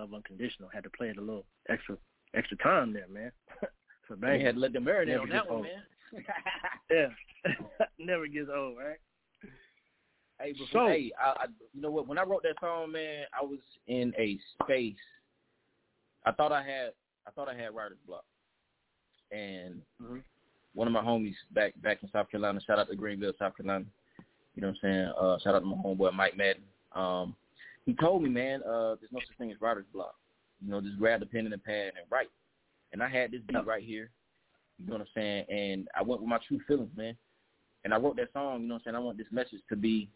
love unconditional. Had to play it a little extra extra time there, man. so bang. You had to let them marinate on that one, old. man. yeah, never gets old, right? Hey, so, hey, I, I, you know what? When I wrote that song, man, I was in a space. I thought I had, I thought I had writer's block, and mm-hmm. one of my homies back back in South Carolina. Shout out to Greenville, South Carolina. You know what I'm saying? Uh, shout out to my homeboy Mike Madden. Um, he told me, man, uh, there's no such thing as writer's block. You know, just grab the pen and the pad and write. And I had this beat right here. You know what I'm saying? And I went with my true feelings, man. And I wrote that song. You know what I'm saying? I want this message to be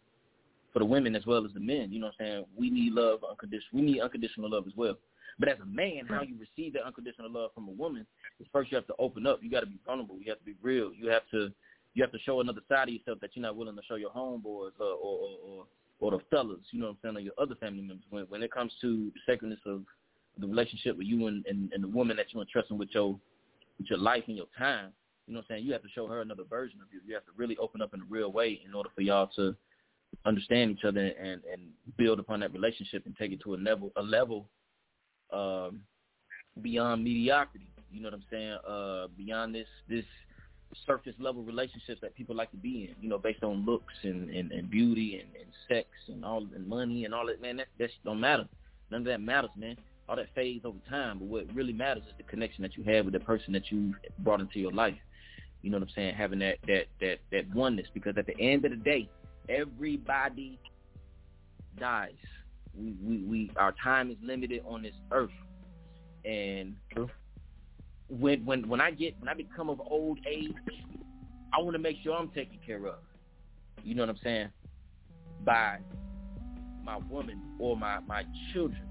for the women as well as the men. You know what I'm saying? We need love unconditional. We need unconditional love as well. But as a man, how you receive that unconditional love from a woman is first you have to open up. You got to be vulnerable. You have to be real. You have to you have to show another side of yourself that you're not willing to show your homeboys or or or, or the fellas. You know what I'm saying? Or your other family members. When when it comes to the sacredness of the relationship with you and, and, and the woman that you're entrusting with your with your life and your time, you know what I'm saying? You have to show her another version of you. You have to really open up in a real way in order for y'all to understand each other and and build upon that relationship and take it to a level a level um, beyond mediocrity. You know what I'm saying? Uh, beyond this this surface level relationships that people like to be in. You know, based on looks and and, and beauty and, and sex and all and money and all that. Man, that that don't matter. None of that matters, man. All that fades over time. But what really matters is the connection that you have with the person that you brought into your life. You know what I'm saying? Having that that that that oneness. Because at the end of the day, Everybody dies. We, we, we our time is limited on this earth, and. When when when I get when I become of old age, I want to make sure I'm taken care of. You know what I'm saying? By my woman or my my children.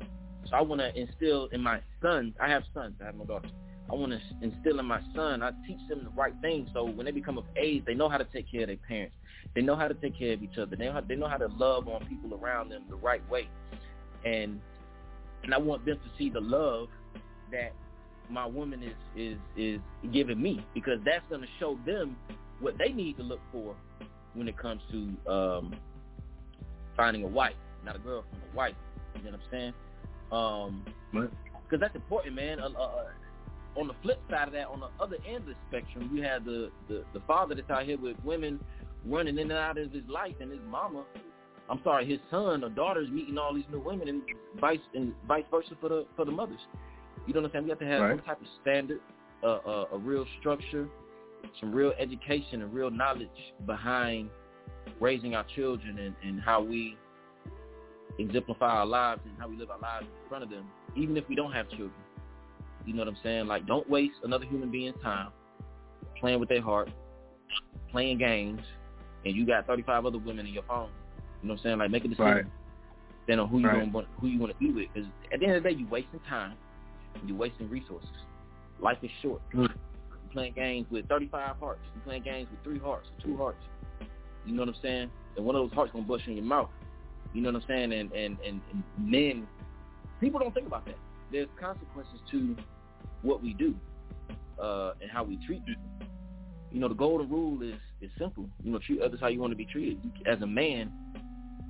So I want to instill in my sons. I have sons. I have no daughters. I want to instill in my son. I teach them the right things, so when they become of age, they know how to take care of their parents. They know how to take care of each other. They know how, they know how to love on people around them the right way, and and I want them to see the love that my woman is is is giving me because that's going to show them what they need to look for when it comes to um, finding a wife, not a girlfriend, a wife. You know what I'm saying? Um, because that's important, man. Uh, uh, on the flip side of that, on the other end of the spectrum, you have the, the, the father that's out here with women running in and out of his life and his mama, I'm sorry, his son or daughters meeting all these new women and vice and vice versa for the for the mothers. You know what I'm saying? We have to have right. some type of standard, uh, uh, a real structure, some real education and real knowledge behind raising our children and, and how we exemplify our lives and how we live our lives in front of them, even if we don't have children. You know what I'm saying? Like, don't waste another human being's time playing with their heart, playing games, and you got 35 other women in your phone. You know what I'm saying? Like, make a decision. Right. Then on who you right. want who you want to be with. Because at the end of the day, you're wasting time. You're wasting resources. Life is short. Mm. You're playing games with 35 hearts. You're playing games with three hearts, two hearts. You know what I'm saying? And one of those hearts gonna bust in your mouth. You know what I'm saying? And and and, and men, people don't think about that. There's consequences to what we do uh, and how we treat people. You know, the golden rule is is simple. You know, treat others how you want to be treated. As a man,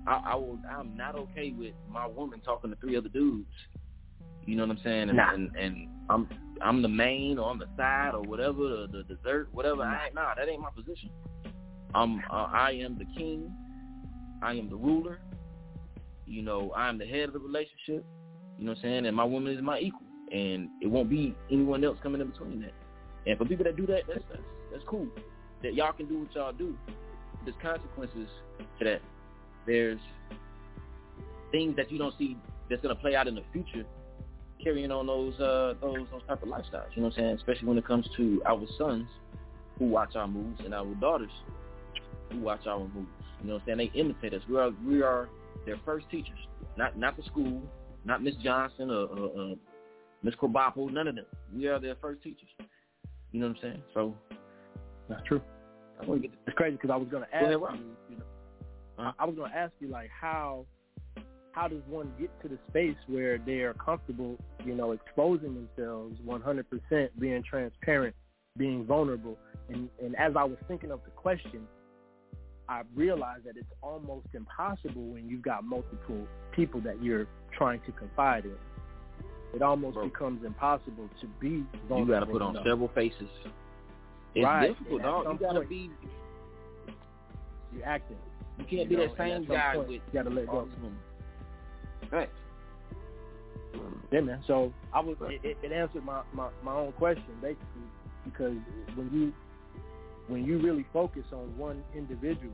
I, I will. I'm not okay with my woman talking to three other dudes. You know what I'm saying? And, nah. and, and I'm I'm the main or I'm the side or whatever, the, the dessert, whatever. I ain't, nah, that ain't my position. I'm uh, I am the king. I am the ruler. You know, I am the head of the relationship. You know what I'm saying? And my woman is my equal and it won't be anyone else coming in between that. And for people that do that, that's that's, that's cool. That y'all can do what y'all do. There's consequences to that. There's things that you don't see that's gonna play out in the future, carrying on those uh those those type of lifestyles. You know what I'm saying? Especially when it comes to our sons who watch our moves and our daughters who watch our moves. You know what I'm saying? They imitate us. We are we are their first teachers. Not not the school, not Miss Johnson or, or, or Miss Krabappel, none of them. We are their first teachers. You know what I'm saying? So that's true. I want to get. It's crazy because I was going to ask ahead, you. you know, uh-huh. I was going to ask you like how how does one get to the space where they are comfortable, you know, exposing themselves 100%, being transparent, being vulnerable, and and as I was thinking of the question, I realized that it's almost impossible when you've got multiple people that you're trying to confide in it almost Bro. becomes impossible to be vulnerable. You got to put on enough. several faces. It's right. difficult, dog. You got to be. You acting. You can't you be know, that same guy point, with. You got to let go. Right. Yeah, man. So I was. It, it answered my, my my own question basically because when you when you really focus on one individual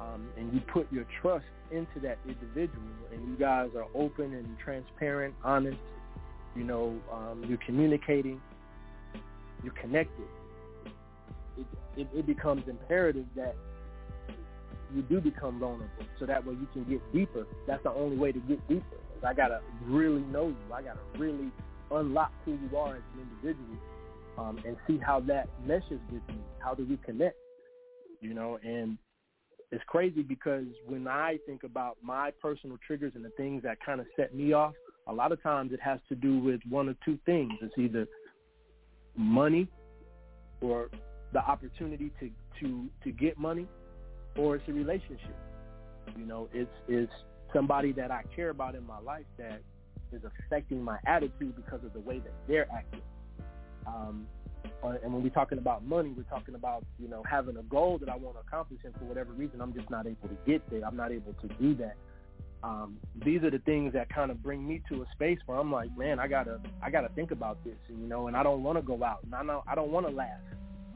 um, and you put your trust into that individual and you guys are open and transparent, honest, you know, um, you're communicating, you're connected, it, it, it becomes imperative that you do become vulnerable so that way you can get deeper. That's the only way to get deeper. I got to really know you. I got to really unlock who you are as an individual um, and see how that meshes with me. How do we connect? You know, and it's crazy because when I think about my personal triggers and the things that kind of set me off, a lot of times it has to do with one or two things. It's either money or the opportunity to to to get money, or it's a relationship. You know, it's it's somebody that I care about in my life that is affecting my attitude because of the way that they're acting. Um, uh, and when we're talking about money, we're talking about you know having a goal that I want to accomplish, and for whatever reason, I'm just not able to get there. I'm not able to do that. Um, these are the things that kind of bring me to a space where I'm like, man, I gotta, I gotta think about this, and, you know, and I don't want to go out, and I know I don't want to laugh,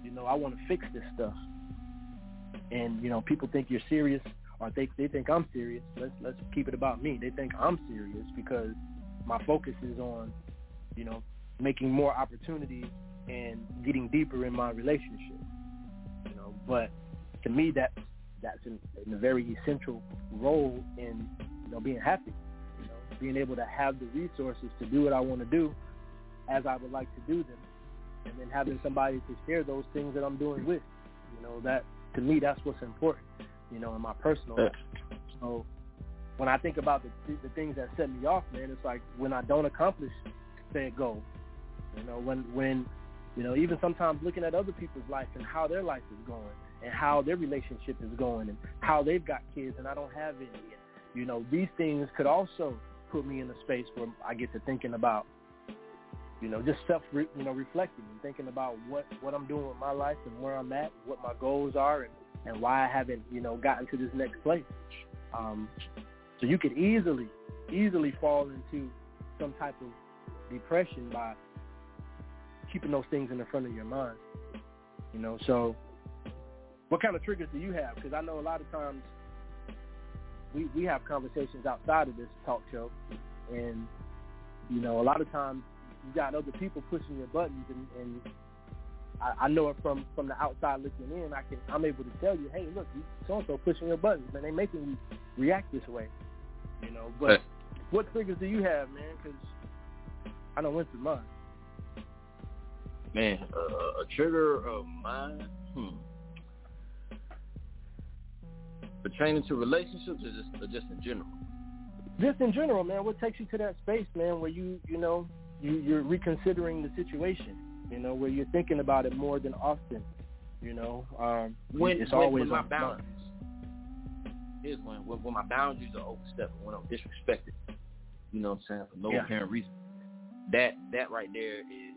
you know, I want to fix this stuff. And you know, people think you're serious, or they they think I'm serious. Let's let's keep it about me. They think I'm serious because my focus is on, you know, making more opportunities and getting deeper in my relationship. You know, but to me that that's in, in a very essential role in you know being happy. You know, being able to have the resources to do what I want to do as I would like to do them, and then having somebody to share those things that I'm doing with. You know, that to me that's what's important. You know, in my personal life. So when I think about the the things that set me off, man, it's like when I don't accomplish said goal. You know, when when you know, even sometimes looking at other people's life and how their life is going and how their relationship is going and how they've got kids and I don't have any. You know, these things could also put me in a space where I get to thinking about, you know, just self, you know, reflecting and thinking about what what I'm doing with my life and where I'm at, what my goals are, and and why I haven't, you know, gotten to this next place. Um, so you could easily, easily fall into some type of depression by keeping those things in the front of your mind. You know, so what kind of triggers do you have? Because I know a lot of times we we have conversations outside of this talk show, and you know, a lot of times you got other people pushing your buttons, and, and I, I know it from from the outside looking in. I can I'm able to tell you, hey, look, so and so pushing your buttons, and they making you react this way. You know, but what triggers do you have, man? Because I don't went through mine. Man, uh, a trigger of mine, hmm. Pertaining to relationships or just, or just in general? Just in general, man. What takes you to that space, man, where you, you know, you, you're reconsidering the situation, you know, where you're thinking about it more than often, you know. Um, when, it's when, always when my boundaries. Is when, when when my boundaries are overstepped, when I'm disrespected, you know what I'm saying, for no yeah. apparent reason. That that right there is